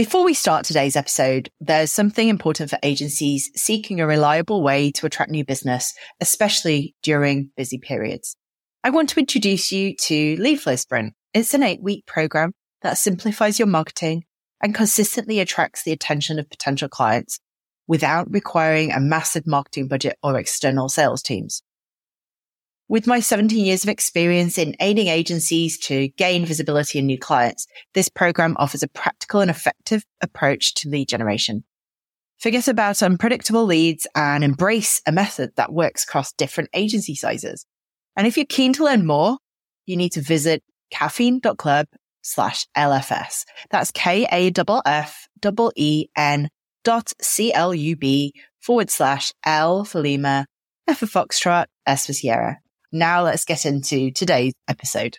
Before we start today's episode, there's something important for agencies seeking a reliable way to attract new business, especially during busy periods. I want to introduce you to Leadflow Sprint. It's an eight week program that simplifies your marketing and consistently attracts the attention of potential clients without requiring a massive marketing budget or external sales teams. With my 17 years of experience in aiding agencies to gain visibility and new clients, this program offers a practical and effective approach to lead generation. Forget about unpredictable leads and embrace a method that works across different agency sizes. And if you're keen to learn more, you need to visit kaffeine.club slash LFS. That's K-A-F-F-E-N dot C-L-U-B forward slash L for Lima, F for Foxtrot, S for Sierra. Now let's get into today's episode.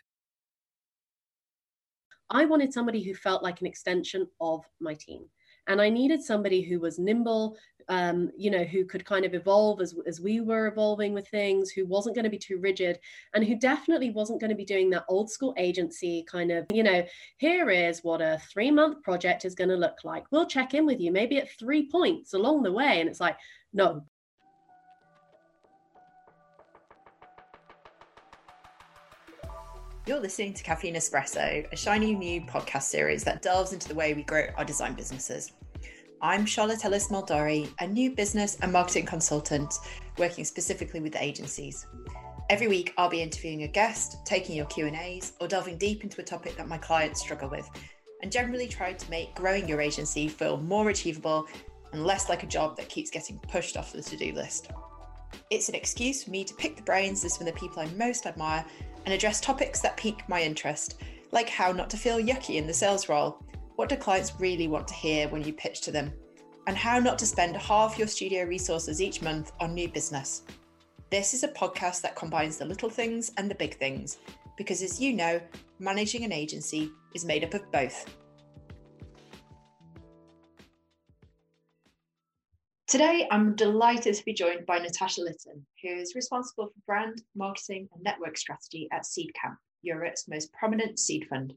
I wanted somebody who felt like an extension of my team. And I needed somebody who was nimble, um, you know, who could kind of evolve as, as we were evolving with things, who wasn't going to be too rigid, and who definitely wasn't going to be doing that old school agency kind of, you know, here is what a three month project is going to look like. We'll check in with you maybe at three points along the way. And it's like, no, You're listening to Kaffeine Espresso, a shiny new podcast series that delves into the way we grow our design businesses. I'm Charlotte Ellis Moldori, a new business and marketing consultant working specifically with agencies. Every week, I'll be interviewing a guest, taking your Q&As, or delving deep into a topic that my clients struggle with, and generally try to make growing your agency feel more achievable and less like a job that keeps getting pushed off the to-do list. It's an excuse for me to pick the brains of some of the people I most admire and address topics that pique my interest, like how not to feel yucky in the sales role, what do clients really want to hear when you pitch to them, and how not to spend half your studio resources each month on new business. This is a podcast that combines the little things and the big things, because as you know, managing an agency is made up of both. Today, I'm delighted to be joined by Natasha Lytton, who is responsible for brand, marketing, and network strategy at Seedcamp, Europe's most prominent seed fund.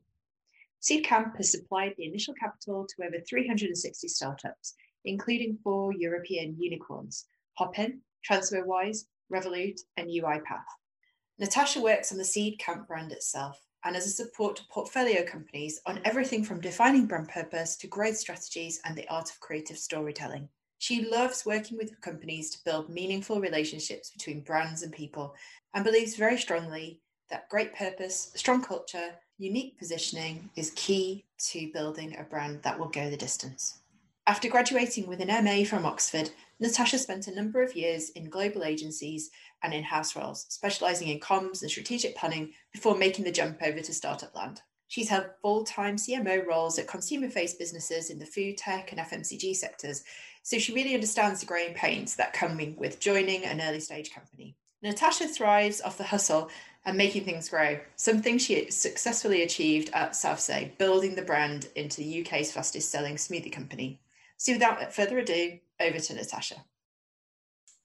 Seedcamp has supplied the initial capital to over 360 startups, including four European unicorns Hopin, TransferWise, Revolut, and UiPath. Natasha works on the Seedcamp brand itself and as a support to portfolio companies on everything from defining brand purpose to growth strategies and the art of creative storytelling. She loves working with companies to build meaningful relationships between brands and people and believes very strongly that great purpose, strong culture, unique positioning is key to building a brand that will go the distance. After graduating with an MA from Oxford, Natasha spent a number of years in global agencies and in house roles, specializing in comms and strategic planning before making the jump over to startup land. She's held full time CMO roles at consumer faced businesses in the food tech and FMCG sectors, so she really understands the growing pains that come with joining an early stage company. Natasha thrives off the hustle and making things grow, something she successfully achieved at Savse, building the brand into the UK's fastest selling smoothie company. So without further ado, over to Natasha.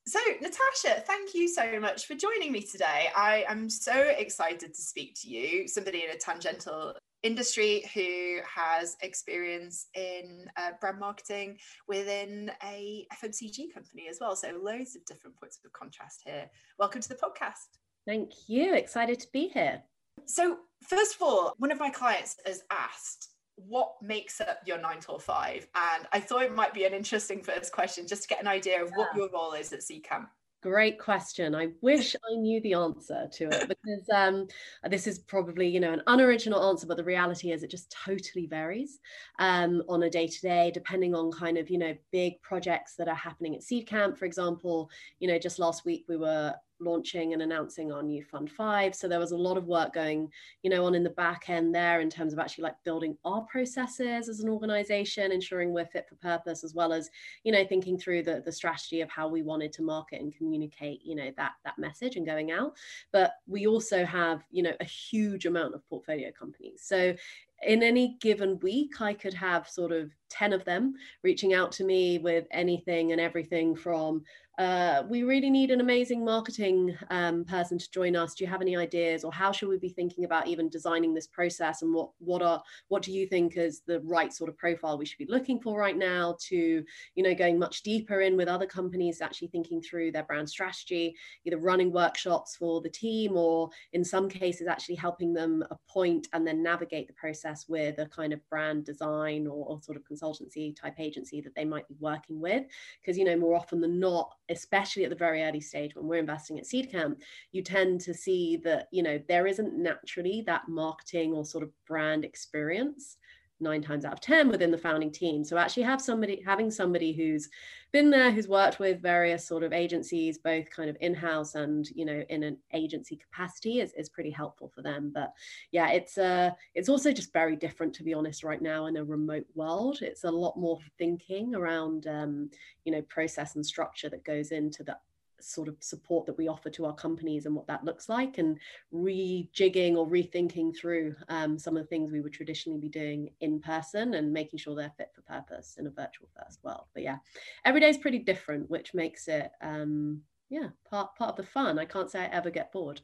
So, Natasha, thank you so much for joining me today. I am so excited to speak to you, somebody in a tangential industry who has experience in uh, brand marketing within a FMCG company as well. So loads of different points of contrast here. Welcome to the podcast. Thank you. Excited to be here. So first of all, one of my clients has asked what makes up your nine till five? And I thought it might be an interesting first question just to get an idea of what your role is at Seedcamp. Great question. I wish I knew the answer to it because um, this is probably, you know, an unoriginal answer, but the reality is it just totally varies um, on a day to day, depending on kind of, you know, big projects that are happening at Seedcamp, for example. You know, just last week we were launching and announcing our new fund five. So there was a lot of work going you know on in the back end there in terms of actually like building our processes as an organization ensuring we're fit for purpose as well as you know thinking through the, the strategy of how we wanted to market and communicate you know that that message and going out. But we also have you know a huge amount of portfolio companies. So in any given week, I could have sort of 10 of them reaching out to me with anything and everything from uh, we really need an amazing marketing um, person to join us. Do you have any ideas, or how should we be thinking about even designing this process? And what what are what do you think is the right sort of profile we should be looking for right now? To you know, going much deeper in with other companies, actually thinking through their brand strategy, either running workshops for the team, or in some cases actually helping them appoint and then navigate the process with a kind of brand design or, or sort of consultancy type agency that they might be working with. Because you know, more often than not especially at the very early stage when we're investing at Seedcamp you tend to see that you know there isn't naturally that marketing or sort of brand experience nine times out of ten within the founding team. So actually have somebody having somebody who's been there who's worked with various sort of agencies both kind of in-house and you know in an agency capacity is, is pretty helpful for them. But yeah it's uh it's also just very different to be honest right now in a remote world. It's a lot more thinking around um you know process and structure that goes into the sort of support that we offer to our companies and what that looks like and rejigging or rethinking through um, some of the things we would traditionally be doing in person and making sure they're fit for purpose in a virtual first world but yeah every day is pretty different which makes it um, yeah part part of the fun i can't say i ever get bored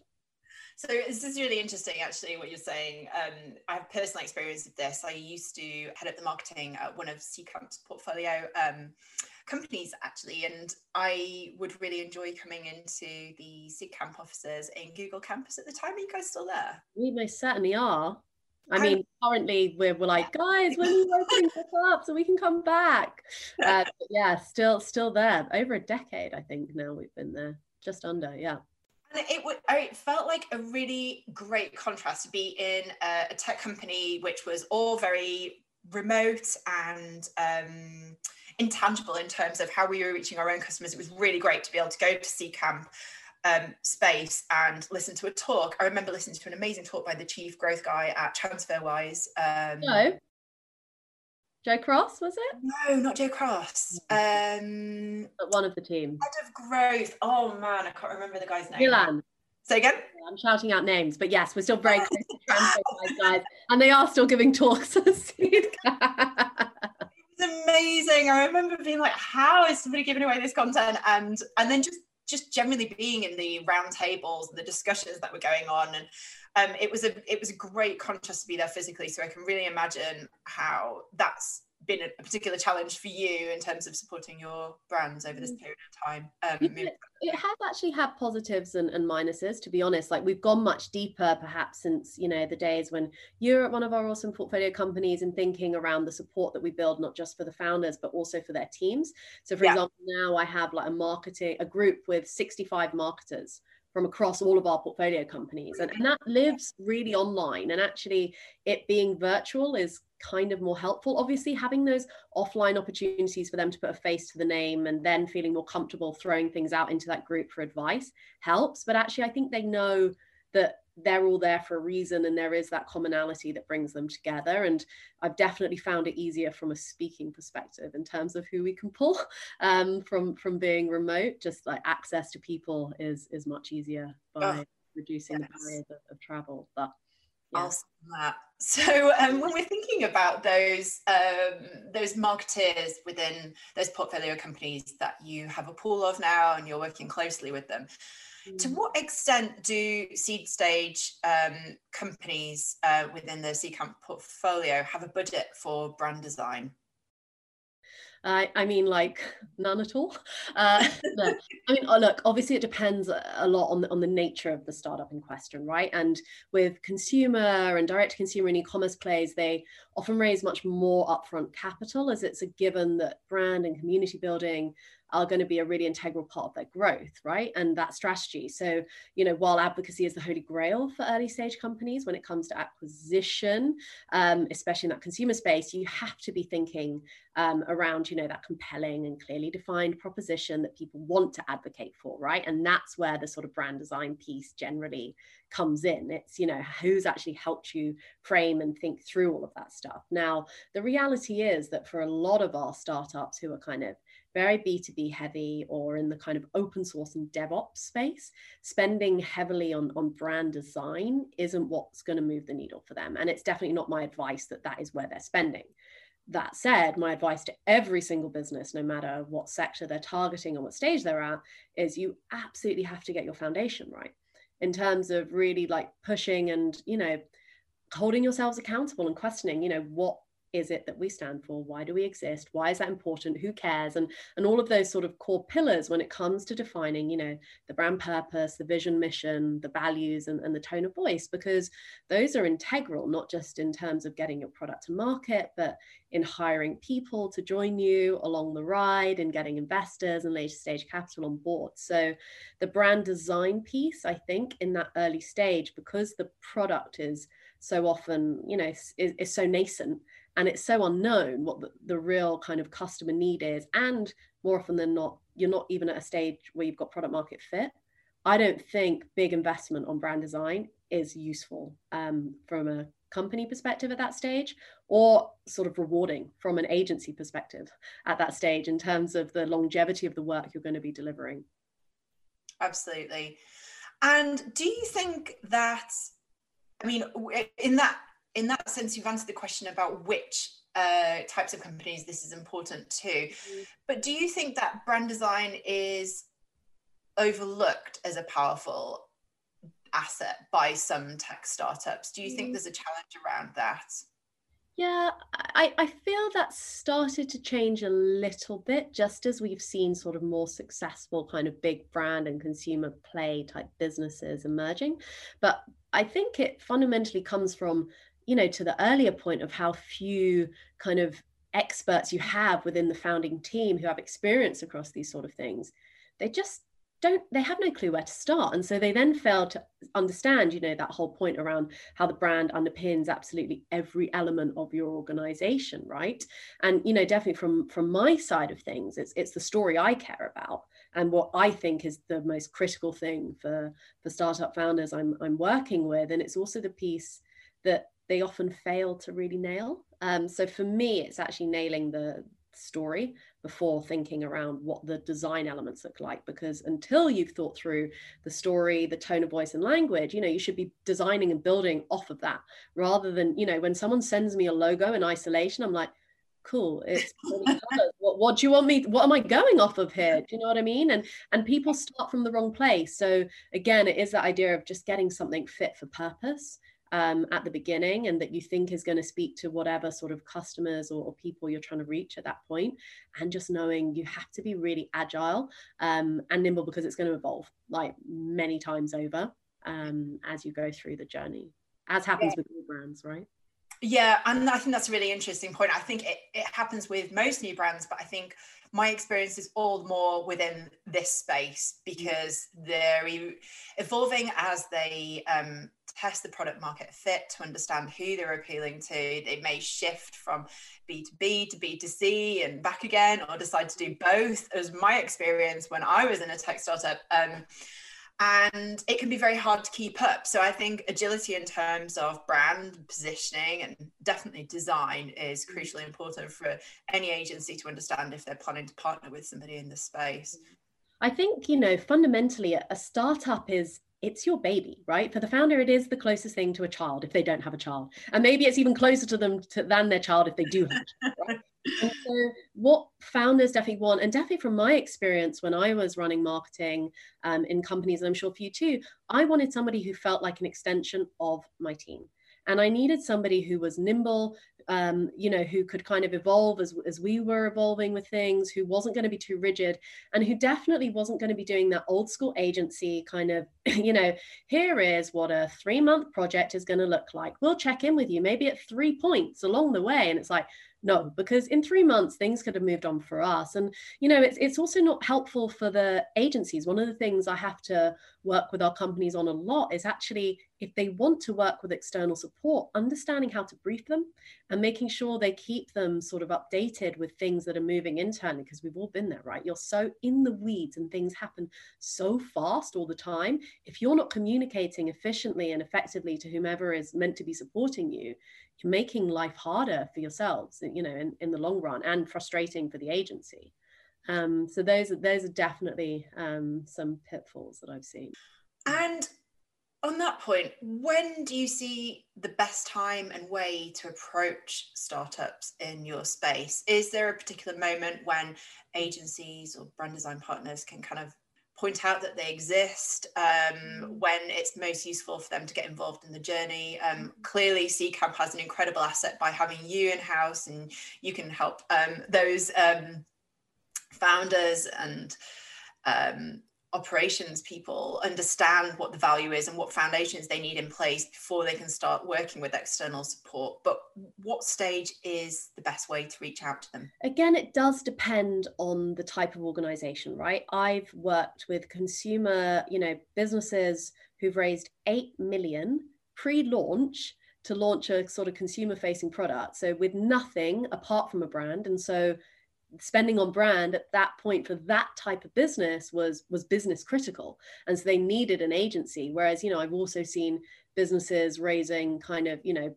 so this is really interesting, actually, what you're saying. Um, I have personal experience of this. I used to head up the marketing at one of Seedcamp's portfolio um, companies actually and i would really enjoy coming into the Seedcamp offices in google campus at the time are you guys still there we most certainly are I mean, currently we're, we're like, guys, when are you opening this up so we can come back? Uh, yeah, still still there. Over a decade, I think now we've been there, just under, yeah. And it would, it felt like a really great contrast to be in a, a tech company which was all very remote and um, intangible in terms of how we were reaching our own customers. It was really great to be able to go to Seedcamp um, space and listen to a talk. I remember listening to an amazing talk by the chief growth guy at TransferWise. Um, no. Joe Cross, was it? No, not Joe Cross. Um, but one of the team. Head of growth. Oh man, I can't remember the guy's name. Nilan. Say again? I'm shouting out names, but yes, we're still very close to TransferWise guys, and they are still giving talks Seed amazing. I remember being like, how is somebody giving away this content? And and then just just generally being in the round tables and the discussions that were going on. And um, it was a it was a great contrast to be there physically. So I can really imagine how that's been a, particular challenge for you in terms of supporting your brands over this mm. period of time? Um, it, it, has actually had positives and, and, minuses, to be honest. Like we've gone much deeper, perhaps since you know the days when you're at one of our awesome portfolio companies and thinking around the support that we build, not just for the founders but also for their teams. So, for yeah. example, now I have like a marketing a group with 65 marketers from across all of our portfolio companies. And, and, that lives really online. And actually, it being virtual is kind of more helpful. Obviously, having those offline opportunities for them to put a face to the name and then feeling more comfortable throwing things out into that group for advice helps. But actually, I think they know that they're all there for a reason and there is that commonality that brings them together and i've definitely found it easier from a speaking perspective in terms of who we can pull um, from from being remote just like access to people is is much easier by oh, reducing yes. the barriers of, of travel but yeah. that. So um, when we're thinking about those um, those marketers within those portfolio companies that you have a pool of now and you're working closely with them, to mm. what extent do seed stage um, companies uh, within the Seedcamp portfolio have a budget for brand design? I, I mean, like none at all. Uh, no. I mean, oh, look, obviously it depends a lot on the, on the nature of the startup in question, right? And with consumer and direct to consumer and e-commerce plays, they often raise much more upfront capital as it's a given that brand and community building are going to be a really integral part of their growth, right? And that strategy. So, you know, while advocacy is the holy grail for early stage companies when it comes to acquisition, um, especially in that consumer space, you have to be thinking um, around, you know that compelling and clearly defined proposition that people want to advocate for right and that's where the sort of brand design piece generally comes in it's you know who's actually helped you frame and think through all of that stuff now the reality is that for a lot of our startups who are kind of very B2B heavy or in the kind of open source and DevOps space, spending heavily on, on brand design isn't what's going to move the needle for them. And it's definitely not my advice that that is where they're spending. That said, my advice to every single business, no matter what sector they're targeting or what stage they're at, is you absolutely have to get your foundation right in terms of really like pushing and, you know, holding yourselves accountable and questioning, you know, what is it that we stand for? Why do we exist? Why is that important? Who cares? And and all of those sort of core pillars when it comes to defining you know the brand purpose the vision mission the values and, and the tone of voice because those are integral not just in terms of getting your product to market but in hiring people to join you along the ride and getting investors and later stage capital on board. So the brand design piece i think in that early stage because the product is so often you know is, is so nascent and it's so unknown what the, the, real kind of customer need is and more often than not you're not even at a stage where you've got product market fit. I don't think big investment on brand design is useful um, from a company perspective at that stage or sort of rewarding from an agency perspective at that stage in terms of the longevity of the work you're going to be delivering. Absolutely. And do you think that i mean in that in that sense, you've answered the question about which uh, types of companies this is important to. Mm-hmm. But do you think that brand design is overlooked as a powerful asset by some tech startups? Do you mm-hmm. think there's a challenge around that? Yeah, I, I feel that started to change a little bit just as we've seen sort of more successful kind of big brand and consumer play type businesses emerging. But I think it fundamentally comes from you know to the earlier point of how few kind of experts you have within the founding team who have experience across these sort of things they just don't they have no clue where to start. And so they then fail to understand you know that whole point around how the brand underpins absolutely every element of your organization right? And you know definitely from from my side of things it's it's the story i care about and what i think is the most critical thing for for startup founders i'm i'm working with. And it's also the piece that they often fail to really nail. Um, so for me, it's actually nailing the story before thinking around what the design elements look like because until you've thought through the story the tone of voice and language you know you should be designing and building off of that rather than you know when someone sends me a logo in isolation i'm like cool it's what, what do you want me what am i going off of here? Do you know what i mean? And and people start from the wrong place. So again it is that idea of just getting something fit for purpose um, at the beginning and that you think is going to speak to whatever sort of customers or, or, people you're trying to reach at that point and just knowing you have to be really agile um, and nimble because it's going to evolve like many times over um, as you go through the journey. As happens yeah. with all brands right? Yeah and i think that's a really interesting point. I think it, it happens with most new brands but i think my experience is all the more within this space because they're evolving as they um, test the product market fit to understand who they're appealing to. They may shift from B2B to B2C and back again, or decide to do both, as my experience when I was in a tech startup. Um, and it can be very hard to keep up. So I think agility in terms of brand positioning and definitely design is mm. crucially important for any agency to understand if they're planning to partner with somebody in this space. I think, you know, fundamentally a startup is it's your baby, right? For the founder, it is the closest thing to a child if they don't have a child. And maybe it's even closer to them to, than their child if they do have a child, right? and so what founders definitely want, and definitely from my experience when I was running marketing um, in companies, and I'm sure for you too, I wanted somebody who felt like an extension of my team. And I needed somebody who was nimble, um, you know, who could kind of evolve as, as we were evolving with things, who wasn't going to be too rigid, and who definitely wasn't going to be doing that old school agency kind of, you know, here is what a three month project is going to look like. We'll check in with you maybe at three points along the way. And it's like, no because in three months things could have moved on for us. And you know it's, it's also not helpful for the agencies. One of the things i have to work with our companies on a lot is actually if they want to work with external support understanding how to brief them and making sure they keep them sort of updated with things that are moving internally because we've all been there right? You're so in the weeds and things happen so fast all the time. If you're not communicating efficiently and effectively to whomever is meant to be supporting you you're making life harder for yourselves you know in, in the long run and frustrating for the agency. Um, so those are those are definitely um, some pitfalls that i've seen. And on that point when do you see the best time and way to approach startups in your space? Is there a particular moment when agencies or brand design partners can kind of point out that they exist um, mm. when it's most useful for them to get involved in the journey. Um, mm. clearly, Seedcamp has an incredible asset by having you in house, and you can help um, those um, founders and um, operations people understand what the value is and what foundations they need in place before they can start working with external support. But what stage is the best way to reach out to them? Again it does depend on the type of organization right? I've worked with consumer you know businesses who've raised 8 million pre-launch to launch a sort of consumer facing product. So with nothing apart from a brand. And so spending on brand at that point for that type of business was was business critical. And so they needed an agency. Whereas you know i've also seen businesses raising kind of you know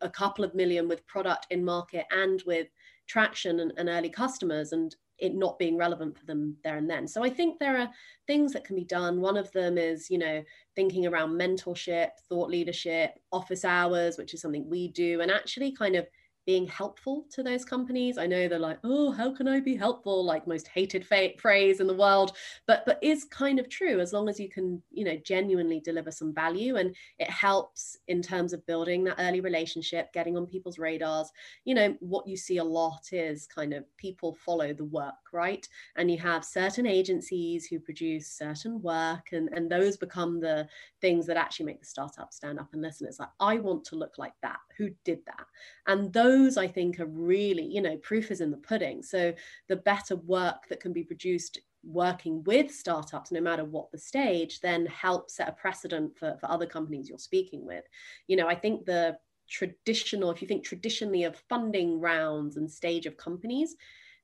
a couple of million with product in market and with traction and, and early customers and it not being relevant for them there and then. So i think there are things that can be done. One of them is you know thinking around mentorship thought leadership office hours which is something we do and actually kind of being helpful to those companies. I know they're like, oh, how can I be helpful? Like most hated fa- phrase in the world, but but is kind of true as long as you can, you know, genuinely deliver some value, and it helps in terms of building that early relationship, getting on people's radars. You know, what you see a lot is kind of people follow the work, right? And you have certain agencies who produce certain work, and and those become the things that actually make the startup stand up and listen. It's like I want to look like that. Who did that? And those those I think are really, you know, proof is in the pudding. So the better work that can be produced working with startups, no matter what the stage, then help set a precedent for, for other companies you're speaking with. You know, I think the traditional, if you think traditionally of funding rounds and stage of companies,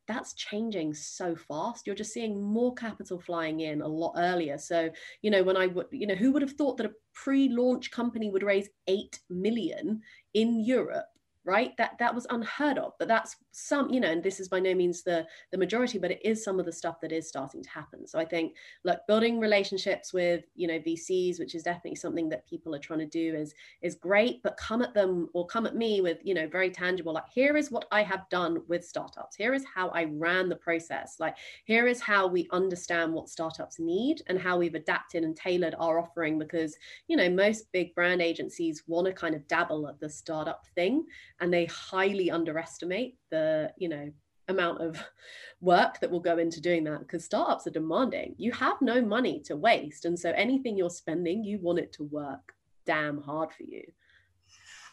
that's changing so fast. You're just seeing more capital flying in a lot earlier. So, you know, when I would, you know, who would have thought that a pre launch company would raise 8 million in Europe right? That that was unheard of but that's some you know and this is by no means the the majority but it is some of the stuff that is starting to happen. So i think look building relationships with you know vcs which is definitely something that people are trying to do is is great but come at them or come at me with you know very tangible like here is what i have done with startups. Here is how i ran the process. Like here is how we understand what startups need and how we've adapted and tailored our offering because you know most big brand agencies want to kind of dabble at the startup thing and they highly underestimate the you know amount of work that will go into doing that because startups are demanding. You have no money to waste and so anything you're spending you want it to work damn hard for you.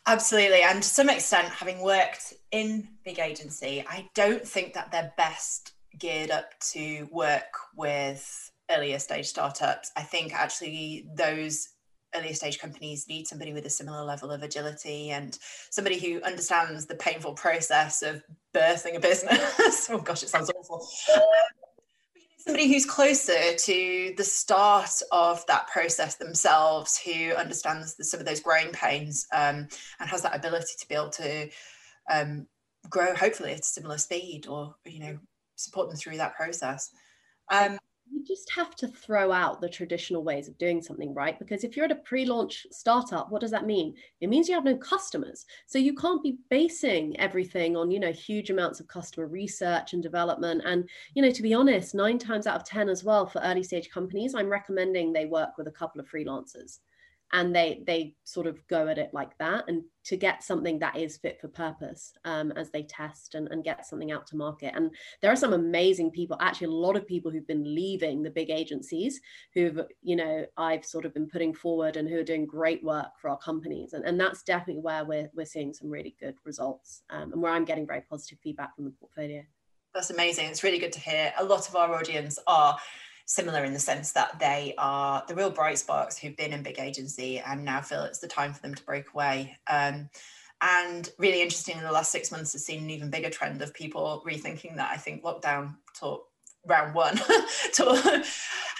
Absolutely and to some extent having worked in big agency i don't think that they're best geared up to work with earlier stage startups. I think actually those earlier stage companies need somebody with a similar level of agility and somebody who understands the painful process of birthing a business. oh gosh, it sounds awful. somebody who's closer to the start of that process themselves, who understands the, some of those growing pains um, and has that ability to be able to um, grow, hopefully at a similar speed, or you know, support them through that process. Um, you just have to throw out the traditional ways of doing something, right? Because if you're at a pre launch startup, what does that mean? It means you have no customers. So you can't be basing everything on, you know, huge amounts of customer research and development. And, you know, to be honest, nine times out of 10 as well for early stage companies, I'm recommending they work with a couple of freelancers and they they sort of go at it like that and to get something that is fit for purpose um, as they test and, and get something out to market. And there are some amazing people actually a lot of people who've been leaving the big agencies who've you know i've sort of been putting forward and who are doing great work for our companies. And, and that's definitely where we're, we're seeing some really good results um, and where i'm getting very positive feedback from the portfolio. That's amazing. It's really good to hear. A lot of our audience are similar in the sense that they are the real bright sparks who've been in big agency and now feel it's the time for them to break away. Um, and really interesting in the last six months has seen an even bigger trend of people rethinking that. I think lockdown taught round one to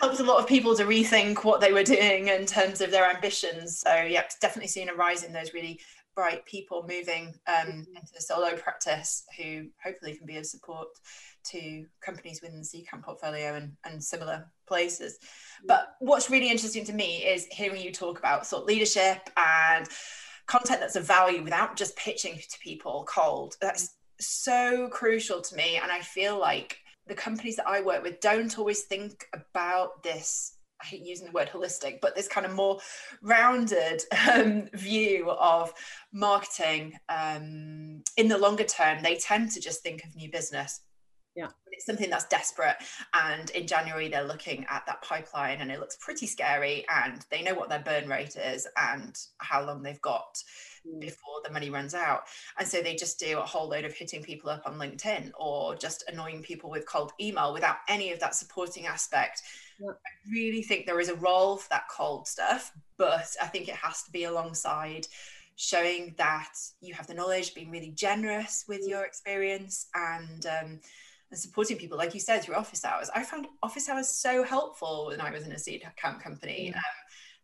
helped a lot of people to rethink what they were doing in terms of their ambitions. So yeah, definitely seen a rise in those really bright people moving um, into the solo practice who hopefully can be of support to companies within the Seedcamp portfolio and, and similar places. But what's really interesting to me is hearing you talk about thought leadership and content that's of value without just pitching to people cold. That's so crucial to me. And I feel like the companies that I work with don't always think about this I hate using the word holistic, but this kind of more rounded um, view of marketing um, in the longer term, they tend to just think of new business yeah it's something that's desperate and in january they're looking at that pipeline and it looks pretty scary and they know what their burn rate is and how long they've got mm. before the money runs out and so they just do a whole load of hitting people up on linkedin or just annoying people with cold email without any of that supporting aspect. I really think there is a role for that cold stuff but i think it has to be alongside showing that you have the knowledge being really generous with mm. your experience and um, and supporting people, like you said, through office hours. I found office hours so helpful when I was in a seed camp company. Um,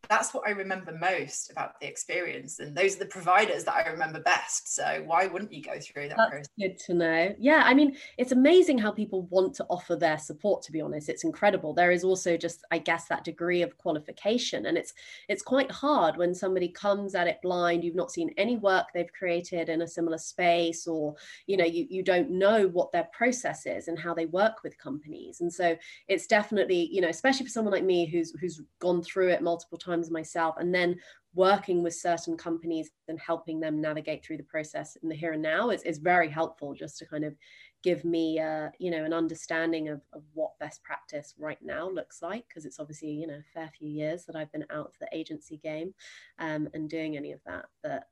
that's what I remember most about the experience. And those are the providers that I remember best. So why wouldn't you go through that that's process? Good to know. Yeah, I mean, it's amazing how people want to offer their support, to be honest. It's incredible. There is also just, I guess, that degree of qualification. And it's it's quite hard when somebody comes at it blind, you've not seen any work they've created in a similar space, or you know, you, you don't know what their process is and how they work with companies. And so it's definitely, you know, especially for someone like me who's who's gone through it multiple times myself and then working with certain companies and helping them navigate through the process in the here and now is, is very helpful just to kind of give me uh, you know an understanding of, of what best practice right now looks like because it's obviously you know a fair few years that i've been out the agency game um, and doing any of that. But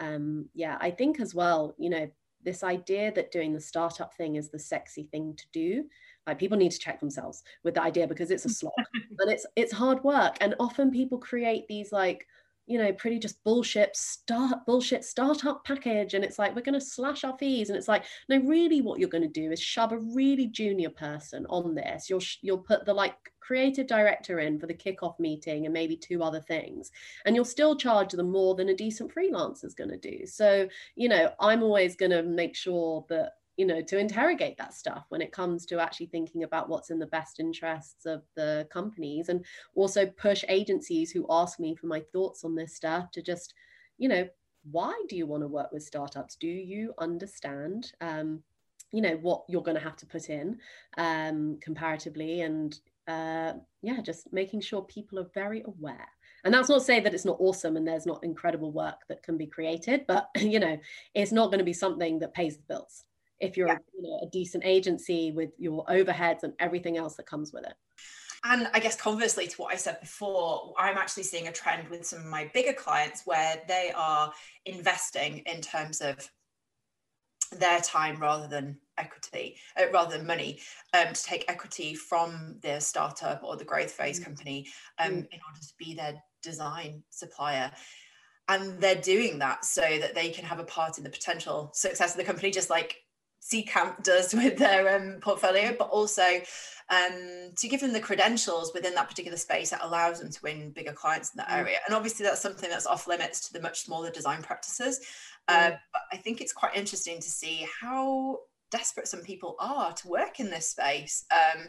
um, yeah i think as well you know this idea that doing the startup thing is the sexy thing to do like people need to check themselves with the idea because it's a slog and it's it's hard work. And often people create these like you know pretty just bullshit start bullshit startup package. And it's like we're going to slash our fees. And it's like no really what you're going to do is shove a really junior person on this. You'll you'll put the like creative director in for the kickoff meeting and maybe two other things. And you'll still charge them more than a decent freelancer is going to do. So you know i'm always going to make sure that you know to interrogate that stuff when it comes to actually thinking about what's in the best interests of the companies and also push agencies who ask me for my thoughts on this stuff to just you know why do you want to work with startups? Do you understand um, you know what you're going to have to put in um, comparatively and uh, yeah just making sure people are very aware. And that's not to say that it's not awesome and there's not incredible work that can be created but you know it's not going to be something that pays the bills if you're yeah. you know, a decent agency with your overheads and everything else that comes with it. And I guess conversely to what I said before, I'm actually seeing a trend with some of my bigger clients where they are investing in terms of their time rather than equity, uh, rather than money, um, to take equity from their startup or the growth phase mm. company um, mm. in order to be their design supplier and they're doing that so that they can have a part in the potential success of the company just like Seedcamp does with their um, portfolio, but also um, to give them the credentials within that particular space that allows them to win bigger clients in that mm. area. And obviously, that's something that's off limits to the much smaller design practices. Uh, but I think it's quite interesting to see how desperate some people are to work in this space. Um,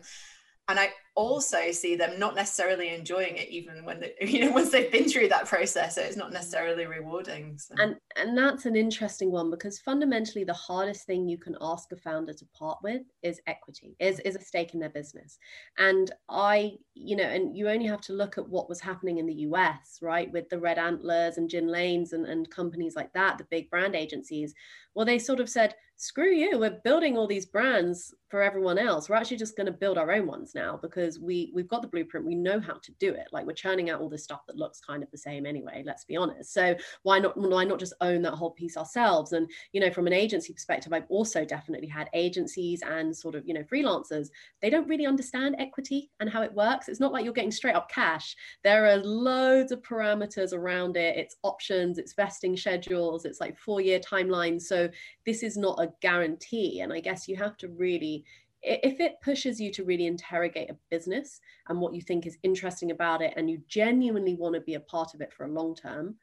and I also see them not necessarily enjoying it even when they, you know once they've been through that process so it's not necessarily rewarding so. and and that's an interesting one because fundamentally the hardest thing you can ask a founder to part with is equity is is a stake in their business and i you know and you only have to look at what was happening in the us right with the red antlers and gin lanes and, and companies like that the big brand agencies well they sort of said screw you we're building all these brands for everyone else. We're actually just going to build our own ones now because we we've got the blueprint we know how to do it. Like we're churning out all this stuff that looks kind of the same anyway let's be honest. So why not why not just own that whole piece ourselves? And you know from an agency perspective i've also definitely had agencies and sort of you know freelancers they don't really understand equity and how it works. It's not like you're getting straight up cash. There are loads of parameters around it. It's options it's vesting schedules it's like four year timelines. So this is not a guarantee and i guess you have to really if it pushes you to really interrogate a business and what you think is interesting about it and you genuinely want to be a part of it for a long term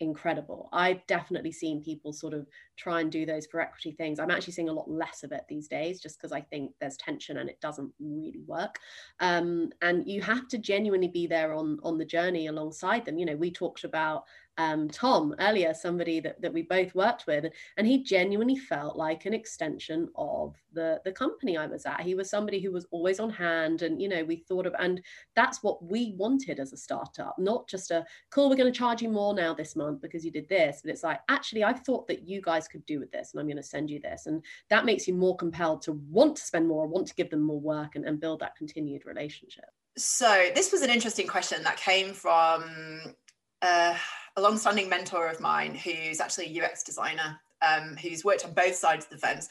incredible. I've definitely seen people sort of try and do those for equity things. I'm actually seeing a lot less of it these days just because i think there's tension and it doesn't really work. Um, and you have to genuinely be there on on the journey alongside them. You know we talked about um, Tom earlier, somebody that, that we both worked with, and he genuinely felt like an extension of the, the company I was at. He was somebody who was always on hand, and you know, we thought of, and that's what we wanted as a startup, not just a cool, we're going to charge you more now this month because you did this, but it's like, actually, I thought that you guys could do with this, and I'm going to send you this. And that makes you more compelled to want to spend more, want to give them more work and, and build that continued relationship. So, this was an interesting question that came from. Uh, a long-standing mentor of mine who's actually a UX designer um, who's worked on both sides of the fence.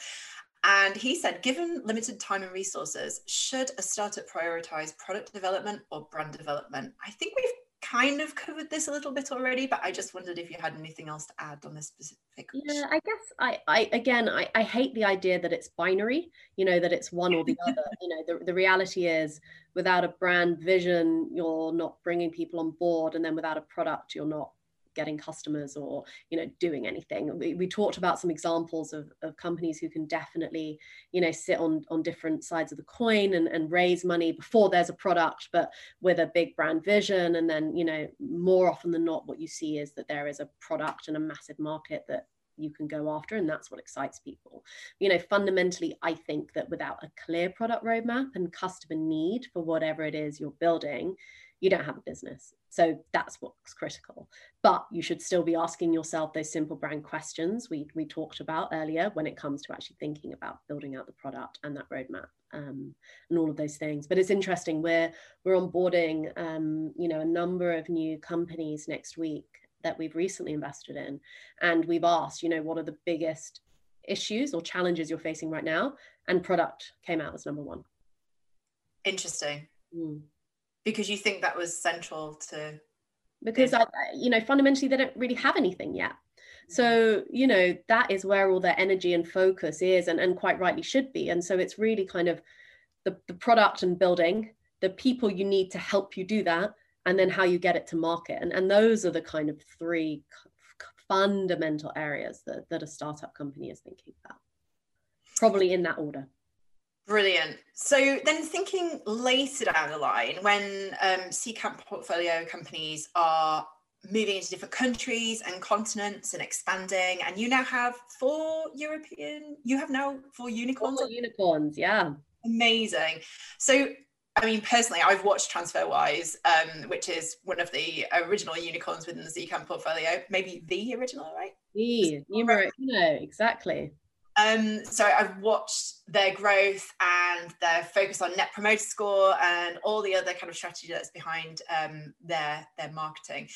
And he said, given limited time and resources, should a startup prioritize product development or brand development? I think we've kind of covered this a little bit already, but I just wondered if you had anything else to add on this specific question. Yeah, I guess I, I again, I, I hate the idea that it's binary, you know, that it's one or the other. You know, the, the reality is without a brand vision, you're not bringing people on board. And then without a product, you're not getting customers or you know doing anything. We, we talked about some examples of, of companies who can definitely you know sit on on different sides of the coin and, and raise money before there's a product but with a big brand vision. And then you know more often than not what you see is that there is a product and a massive market that you can go after and that's what excites people. You know fundamentally i think that without a clear product roadmap and customer need for whatever it is you're building you don't have a business. So that's what's critical. But you should still be asking yourself those simple brand questions we, we talked about earlier when it comes to actually thinking about building out the product and that roadmap um, and all of those things. But it's interesting. We're we're onboarding um, you know a number of new companies next week that we've recently invested in, and we've asked you know what are the biggest issues or challenges you're facing right now, and product came out as number one. Interesting. Mm because you think that was central to because I, you know fundamentally they don't really have anything yet. Mm-hmm. So you know that is where all their energy and focus is and, and quite rightly should be. And so it's really kind of the, the product and building the people you need to help you do that and then how you get it to market. And, and those are the kind of three fundamental areas that, that a startup company is thinking about. Probably in that order Brilliant. So then thinking later down the line, when um, Seedcamp portfolio companies are moving into different countries and continents and expanding, and you now have four European, you have now four unicorns. Four unicorns, yeah. Amazing. So I mean, personally, I've watched TransferWise, um, which is one of the original unicorns within the Seedcamp portfolio, maybe the original, right? The numero uno, exactly. Um, so I've watched their growth and their focus on net promoter score and all the other kind of strategy that's behind um, their their marketing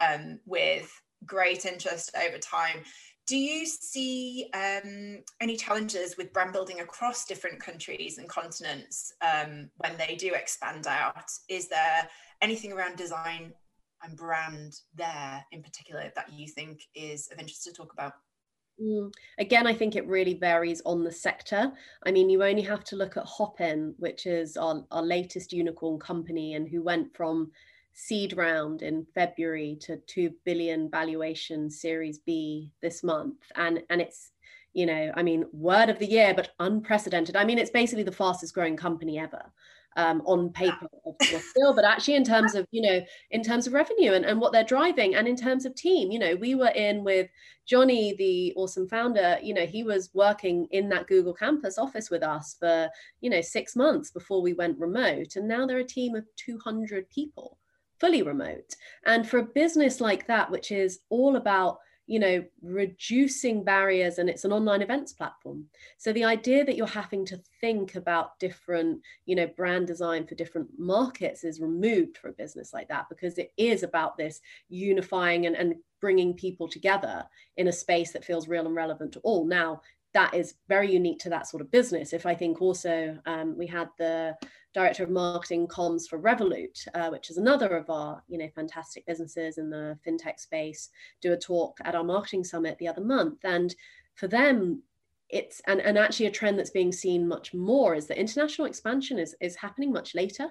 um, with great interest over time. Do you see um, any challenges with brand building across different countries and continents um, when they do expand out? Is there anything around design and brand there in particular that you think is of interest to talk about? Mm. Again, I think it really varies on the sector. I mean, you only have to look at Hopin, which is our, our latest unicorn company, and who went from seed round in February to 2 billion valuation Series B this month. And, and it's, you know, I mean, word of the year, but unprecedented. I mean, it's basically the fastest growing company ever. Um, on paper still, but actually in terms of, you know, in terms of revenue and, and what they're driving and in terms of team, you know, we were in with Johnny, the awesome founder, you know, he was working in that Google campus office with us for, you know, six months before we went remote. And now they're a team of 200 people fully remote. And for a business like that, which is all about you know reducing barriers and it's an online events platform so the idea that you're having to think about different you know brand design for different markets is removed for a business like that because it is about this unifying and, and bringing people together in a space that feels real and relevant to all now that is very unique to that sort of business. If I think also um, we had the director of marketing comms for Revolut, uh, which is another of our you know fantastic businesses in the fintech space, do a talk at our marketing summit the other month, and for them. It's and, and actually a trend that's being seen much more is that international expansion is, is happening much later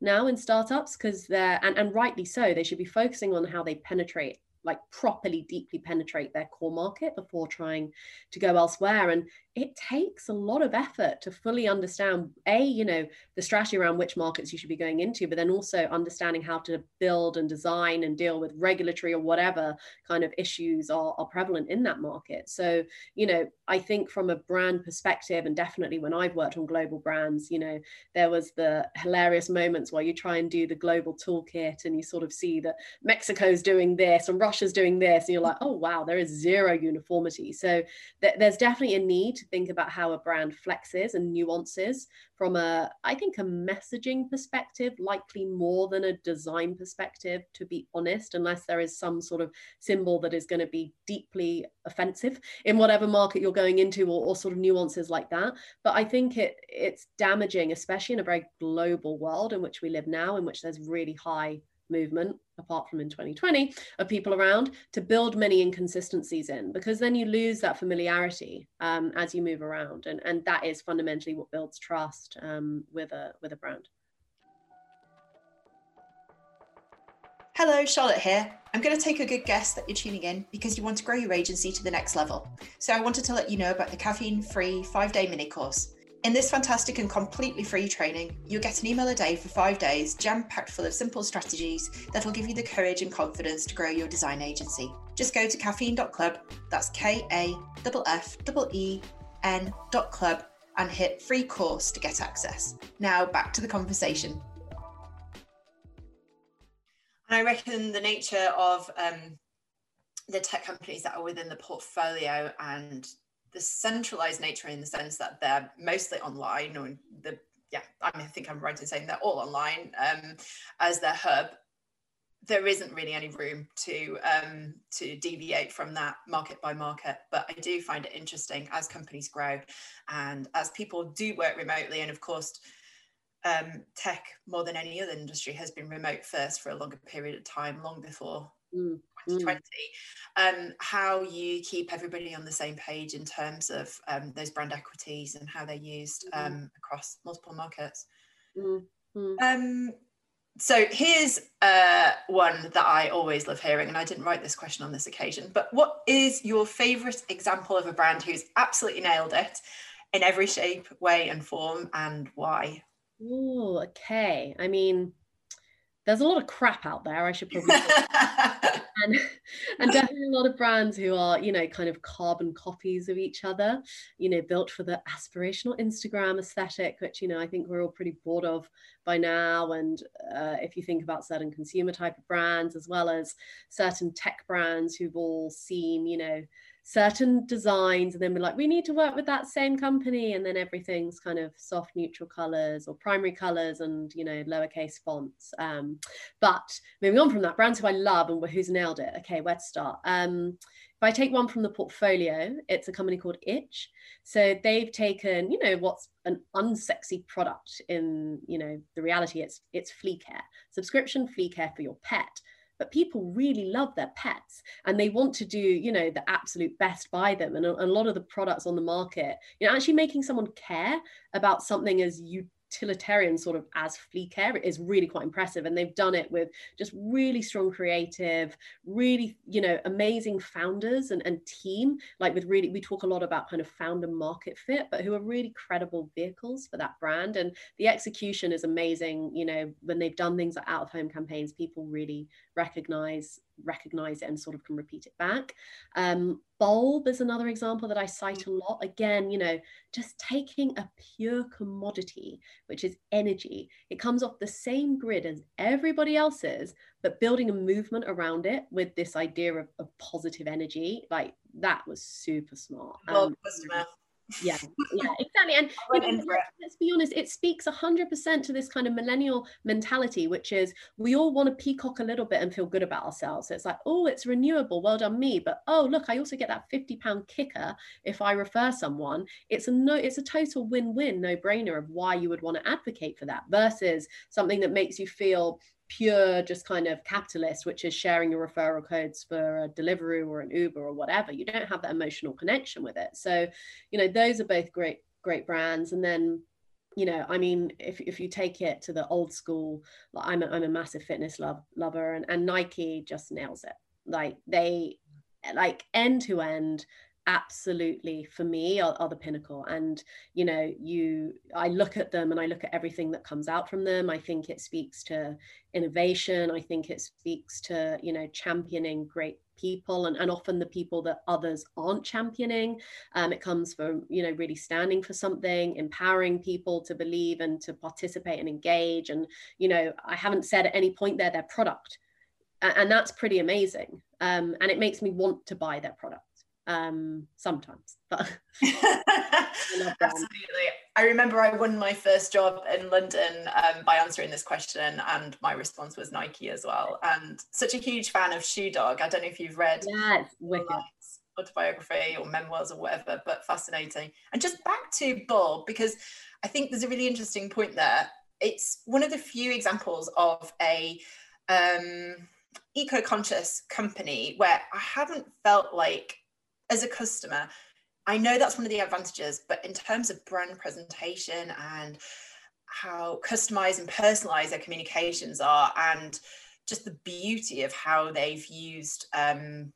now in startups because they're and, and rightly so they should be focusing on how they penetrate like properly deeply penetrate their core market before trying to go elsewhere and it takes a lot of effort to fully understand a you know the strategy around which markets you should be going into but then also understanding how to build and design and deal with regulatory or whatever kind of issues are, are prevalent in that market. So you know i think from a brand perspective and definitely when i've worked on global brands you know there was the hilarious moments where you try and do the global toolkit and you sort of see that mexico's doing this and russia's doing this and you're like oh wow there is zero uniformity. So th- there's definitely a need think about how a brand flexes and nuances from a i think a messaging perspective likely more than a design perspective to be honest unless there is some sort of symbol that is going to be deeply offensive in whatever market you're going into or, or sort of nuances like that. But i think it it's damaging especially in a very global world in which we live now in which there's really high movement apart from in 2020 of people around to build many inconsistencies in because then you lose that familiarity um, as you move around and, and that is fundamentally what builds trust um, with a with a brand Hello, Charlotte here. I'm going to take a good guess that you're tuning in because you want to grow your agency to the next level. So I wanted to let you know about the Kaffeine free five day mini course. In this fantastic and completely free training, you'll get an email a day for five days, jam packed full of simple strategies that will give you the courage and confidence to grow your design agency. Just go to kaffeine.club, that's K A F F E N dot club, and hit free course to get access. Now back to the conversation. And I reckon the nature of um, the tech companies that are within the portfolio and the centralized nature in the sense that they're mostly online or the yeah I, mean, I think i'm right in saying they're all online um, as their hub there isn't really any room to um, to deviate from that market by market but i do find it interesting as companies grow and as people do work remotely and of course um, tech more than any other industry has been remote first for a longer period of time long before mm. 2020 mm. um, how you keep everybody on the same page in terms of um, those brand equities and how they're used mm. um, across multiple markets mm. Um, so here's uh, one that I always love hearing, and I didn't write this question on this occasion, but what is your favorite example of a brand who's absolutely nailed it in every shape, way, and form, and why? Oh, okay. I mean, there's a lot of crap out there. I should probably and and definitely a lot of brands who are you know kind of carbon copies of each other. You know, built for the aspirational Instagram aesthetic, which you know I think we're all pretty bored of by now. And uh, if you think about certain consumer type of brands as well as certain tech brands who've all seen you know certain designs and then we're like we need to work with that same company and then everything's kind of soft neutral colors or primary colors and you know lowercase fonts. Um, but moving on from that brands who i love and who's nailed it. Okay where to start? Um, if i take one from the portfolio it's a company called itch. So they've taken you know what's an unsexy product in you know the reality it's it's flea care. Subscription flea care for your pet but people really love their pets and they want to do you know the absolute best by them and a, a, lot of the products on the market you know actually making someone care about something as utilitarian sort of as flea care is really quite impressive. And they've done it with just really strong creative really you know amazing founders and, and team like with really we talk a lot about kind of founder market fit but who are really credible vehicles for that brand. And the execution is amazing you know when they've done things like out of home campaigns people really recognize recognize it and sort of can repeat it back. Um, bulb is another example that i cite a lot. Again you know just taking a pure commodity which is energy. It comes off the same grid as everybody else's but building a movement around it with this idea of, of positive energy like that was super smart. Um, yeah yeah exactly and you know, let's, be honest it speaks 100% to this kind of millennial mentality which is we all want to peacock a little bit and feel good about ourselves. So it's like oh it's renewable well done me but oh look i also get that 50 pound kicker if i refer someone. It's a no it's a total win-win no brainer of why you would want to advocate for that versus something that makes you feel pure just kind of capitalist which is sharing your referral codes for a deliveroo or an uber or whatever. You don't have that emotional connection with it. So you know those are both great great brands. And then you know i mean if, if you take it to the old school like i'm a, I'm a massive fitness love, lover and, and nike just nails it. Like they like end to end absolutely for me are, are, the pinnacle and you know you i look at them and i look at everything that comes out from them. I think it speaks to innovation. I think it speaks to you know championing great people and, and often the people that others aren't championing. Um, it comes from you know really standing for something empowering people to believe and to participate and engage and you know i haven't said at any point they're their product and, that's pretty amazing. Um, and it makes me want to buy their product um, sometimes. But absolutely, I remember I won my first job in London um, by answering this question, and my response was Nike as well. And such a huge fan of Shoe Dog. I don't know if you've read yeah, autobiography or memoirs or whatever, but fascinating. And just back to Bulb because I think there's a really interesting point there. It's one of the few examples of a um, eco-conscious company where I haven't felt like as a customer, I know that's one of the advantages, but in terms of brand presentation and how customized and personalized their communications are, and just the beauty of how they've used um,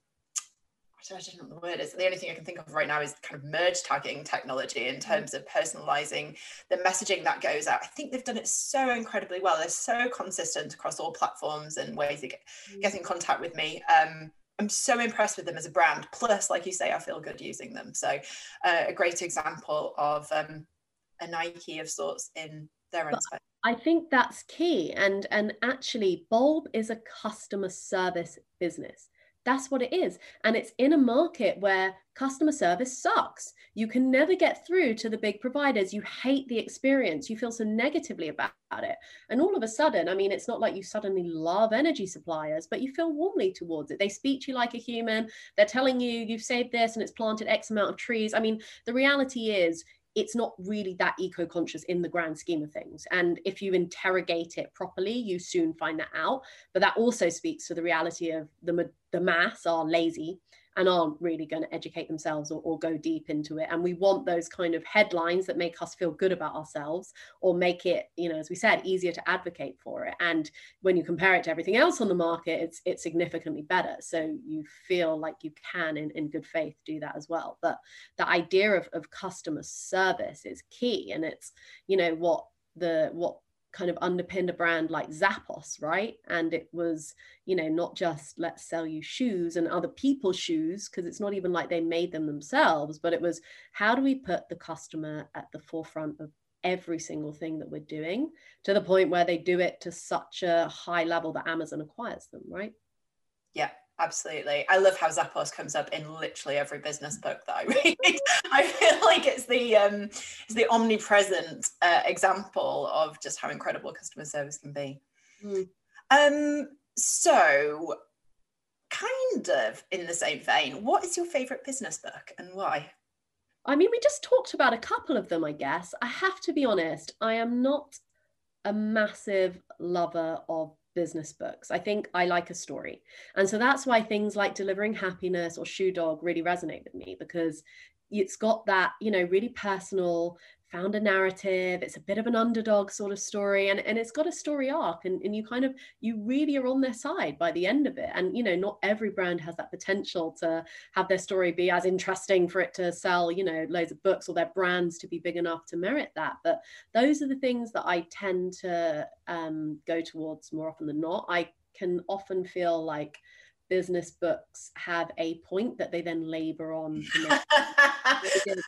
I don't know what the word is. The only thing I can think of right now is kind of merge tagging technology in mm. terms of personalizing the messaging that goes out. I think they've done it so incredibly well. They're so consistent across all platforms and ways to get, get in contact with me. Um, I'm so impressed with them as a brand. Plus, like you say, I feel good using them. So, uh, a great example of um, a Nike of sorts in their own space. I think that's key. And and actually, Bulb is a customer service business. That's what it is. And it's in a market where customer service sucks. You can never get through to the big providers. You hate the experience. You feel so negatively about it. And all of a sudden, I mean, it's not like you suddenly love energy suppliers, but you feel warmly towards it. They speak to you like a human. They're telling you you've saved this and it's planted X amount of trees. I mean, the reality is it's not really that eco-conscious in the grand scheme of things. And if you interrogate it properly you soon find that out. But that also speaks to the reality of the the mass are lazy and aren't really going to educate themselves or, or, go deep into it. And we want those kind of headlines that make us feel good about ourselves or make it, you know, as we said, easier to advocate for it. And when you compare it to everything else on the market, it's it's significantly better. So you feel like you can in, in good faith do that as well. But the idea of, of customer service is key. And it's, you know, what the what kind of underpinned a brand like Zappos, right? And it was, you know, not just let's sell you shoes and other people's shoes, because it's not even like they made them themselves, but it was how do we put the customer at the forefront of every single thing that we're doing to the point where they do it to such a high level that Amazon acquires them, right? Yeah, absolutely. I love how Zappos comes up in literally every business book that I read. I feel like it's the um, it's the omnipresent uh, example of just how incredible customer service can be. Mm. Um, so, kind of in the same vein, what is your favorite business book and why? I mean, we just talked about a couple of them, I guess. I have to be honest, I am not a massive lover of business books. I think I like a story. And so that's why things like Delivering Happiness or Shoe Dog really resonate with me because it's got that, you know, really personal found a narrative it's a bit of an underdog sort of story and, and it's got a story arc and, and you kind of you really are on their side by the end of it and you know not every brand has that potential to have their story be as interesting for it to sell you know loads of books or their brands to be big enough to merit that but those are the things that i tend to um, go towards more often than not. I can often feel like business books have a point that they then labor on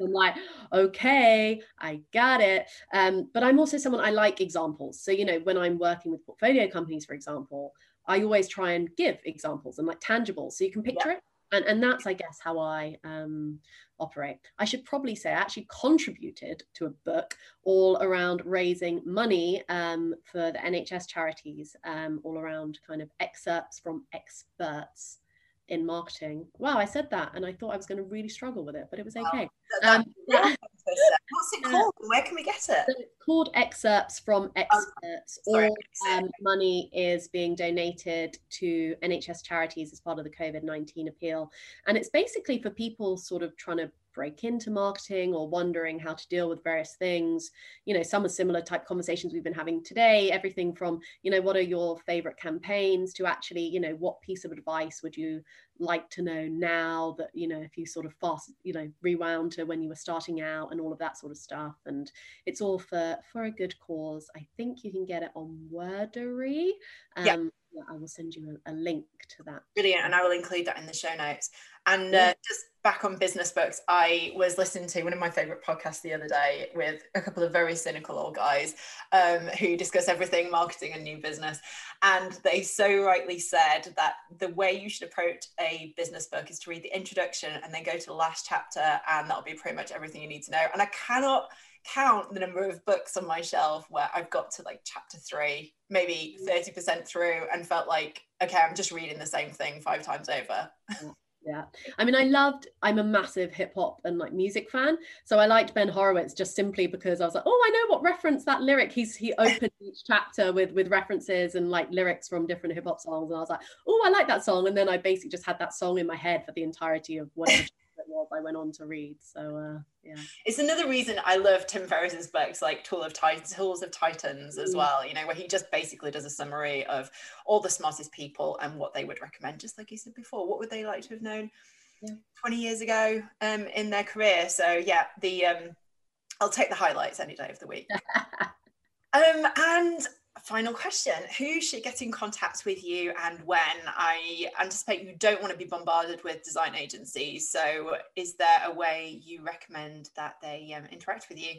i'm like okay i got it. Um, but i'm also someone i like examples. So you know when i'm working with portfolio companies for example i always try and give examples and like tangible so you can picture yeah. it and, and that's i guess how i um, operate. I should probably say i actually contributed to a book all around raising money um, for the nhs charities um, all around kind of excerpts from experts in marketing wow i said that and i thought i was going to really struggle with it but it was okay um, yeah. What's it called? Where can we get it? So it's called Excerpts from oh, Experts. Oh, sorry, All um, money is being donated to NHS charities as part of the COVID 19 appeal. And it's basically for people sort of trying to break into marketing or wondering how to deal with various things. You know some are similar type conversations we've been having today everything from you know what are your favorite campaigns to actually you know what piece of advice would you like to know now that you know if you sort of fast you know rewound to when you were starting out and all of that sort of stuff. And it's all for for a good cause. I think you can get it on wordery. Um, yeah. I will send you a, a, link to that. Brilliant, and I will include that in the show notes. And uh, just back on business books, I was listening to one of my favorite podcasts the other day with a couple of very cynical old guys um, who discuss everything marketing and new business. And they so rightly said that the way you should approach a business book is to read the introduction and then go to the last chapter, and that'll be pretty much everything you need to know. And I cannot count the number of books on my shelf where I've got to like chapter three, maybe 30% mm. through, and felt like, okay, I'm just reading the same thing five times over. Yeah. I mean, I loved, I'm a massive hip hop and like music fan. So I liked Ben Horowitz just simply because I was like, oh, I know what reference that lyric. He's he opened each chapter with with references and like lyrics from different hip hop songs. And I was like, oh, I like that song. And then I basically just had that song in my head for the entirety of whatever was I went on to read. So uh, yeah, it's another reason I love Tim Ferriss's books, like Tool of Titans, Tools of Titans, as mm. well. You know, where he just basically does a summary of all the smartest people and what they would recommend. Just like you said before, what would they like to have known yeah. 20 years ago um, in their career? So yeah, the um, I'll take the highlights any day of the week. um, and final question. Who should get in contact with you and when? I anticipate you don't want to be bombarded with design agencies so is there a way you recommend that they um, interact with you?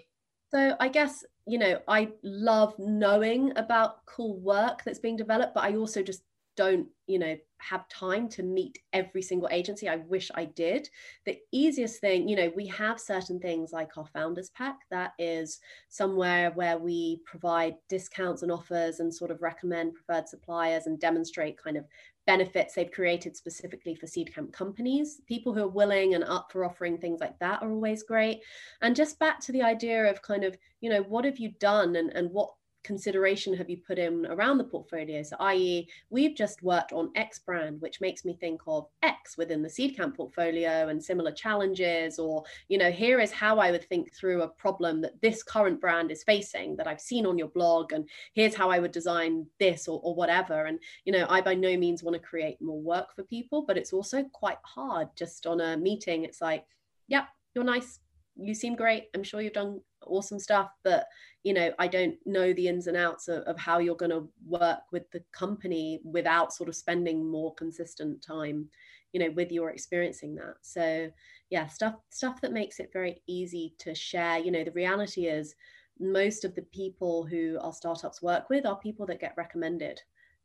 So i guess you know i love knowing about cool work that's being developed but i also just don't you know have time to meet every single agency i wish i did. The easiest thing you know we have certain things like our founders pack that is somewhere where we provide discounts and offers and sort of recommend preferred suppliers and demonstrate kind of benefits they've created specifically for Seedcamp companies. People who are willing and up for offering things like that are always great. And just back to the idea of kind of you know what have you done and, and what consideration have you put in around the portfolio? So, i.e., we've just worked on X brand, which makes me think of X within the Seedcamp portfolio and similar challenges. Or, you know, here is how I would think through a problem that this current brand is facing that I've seen on your blog. And here's how I would design this or, or whatever. And, you know, I by no means want to create more work for people, but it's also quite hard just on a meeting. It's like, yep, you're nice. You seem great. I'm sure you've done awesome stuff but you know i don't know the ins and outs of, of how you're going to work with the company without sort of spending more consistent time you know with your experiencing that. So yeah stuff stuff that makes it very easy to share. You know the reality is most of the people who our startups work with are people that get recommended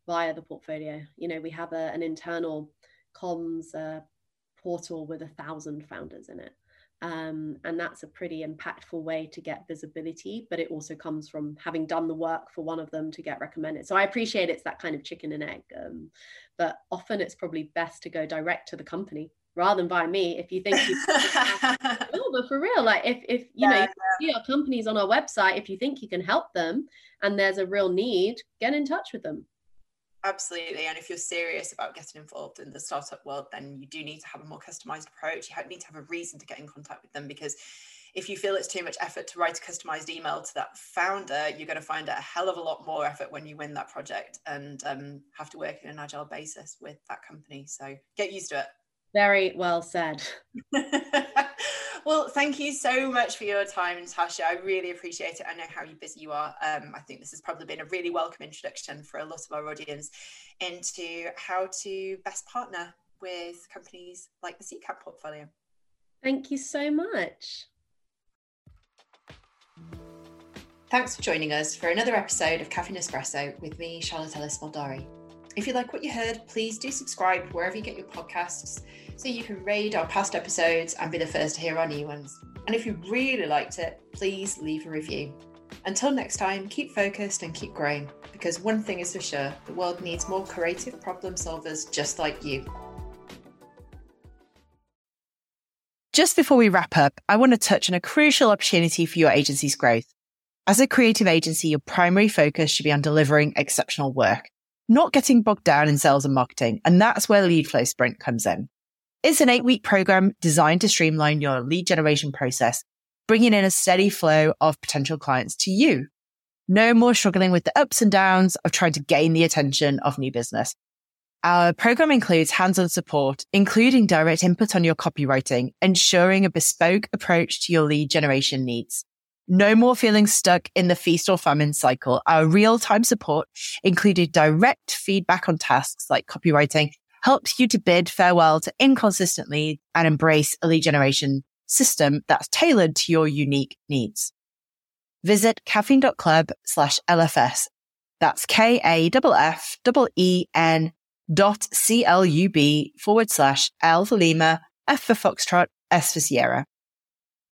via the portfolio. You know we have a, an internal comms uh, portal with a thousand founders in it um, and that's a pretty impactful way to get visibility but it also comes from having done the work for one of them to get recommended. So i appreciate it's that kind of chicken and egg um, but often it's probably best to go direct to the company rather than by me. If you think you no, but for real like if if you yeah, know you see our companies on our website if you think you can help them and there's a real need get in touch with them Absolutely. And if you're serious about getting involved in the startup world, then you do need to have a more customized approach. You need to have a reason to get in contact with them because if you feel it's too much effort to write a customized email to that founder, you're going to find it a hell of a lot more effort when you win that project and um, have to work in an agile basis with that company. So get used to it. Very well said. well, thank you so much for your time, Natasha. I really appreciate it. I know how busy you are. Um, I think this has probably been a really welcome introduction for a lot of our audience into how to best partner with companies like the Seedcamp portfolio. Thank you so much. Thanks for joining us for another episode of Kaffeine Espresso with me, Charlotte Ellis Moldari. If you like what you heard, please do subscribe wherever you get your podcasts so you can raid our past episodes and be the first to hear our new ones. And if you really liked it, please leave a review. Until next time, keep focused and keep growing because one thing is for sure the world needs more creative problem solvers just like you. Just before we wrap up, I want to touch on a crucial opportunity for your agency's growth. As a creative agency, your primary focus should be on delivering exceptional work not getting bogged down in sales and marketing. And that's where Lead Flow Sprint comes in. It's an eight week program designed to streamline your lead generation process, bringing in a steady flow of potential clients to you. No more struggling with the ups and downs of trying to gain the attention of new business. Our program includes hands-on support, including direct input on your copywriting, ensuring a bespoke approach to your lead generation needs. No more feeling stuck in the feast or famine cycle. Our real time support included direct feedback on tasks like copywriting helps you to bid farewell to inconsistent leads and embrace a lead generation system that's tailored to your unique needs. Visit kaffeine.club slash LFS. That's K A F F E N dot C L U B forward slash L for Lima, F for Foxtrot, S for Sierra.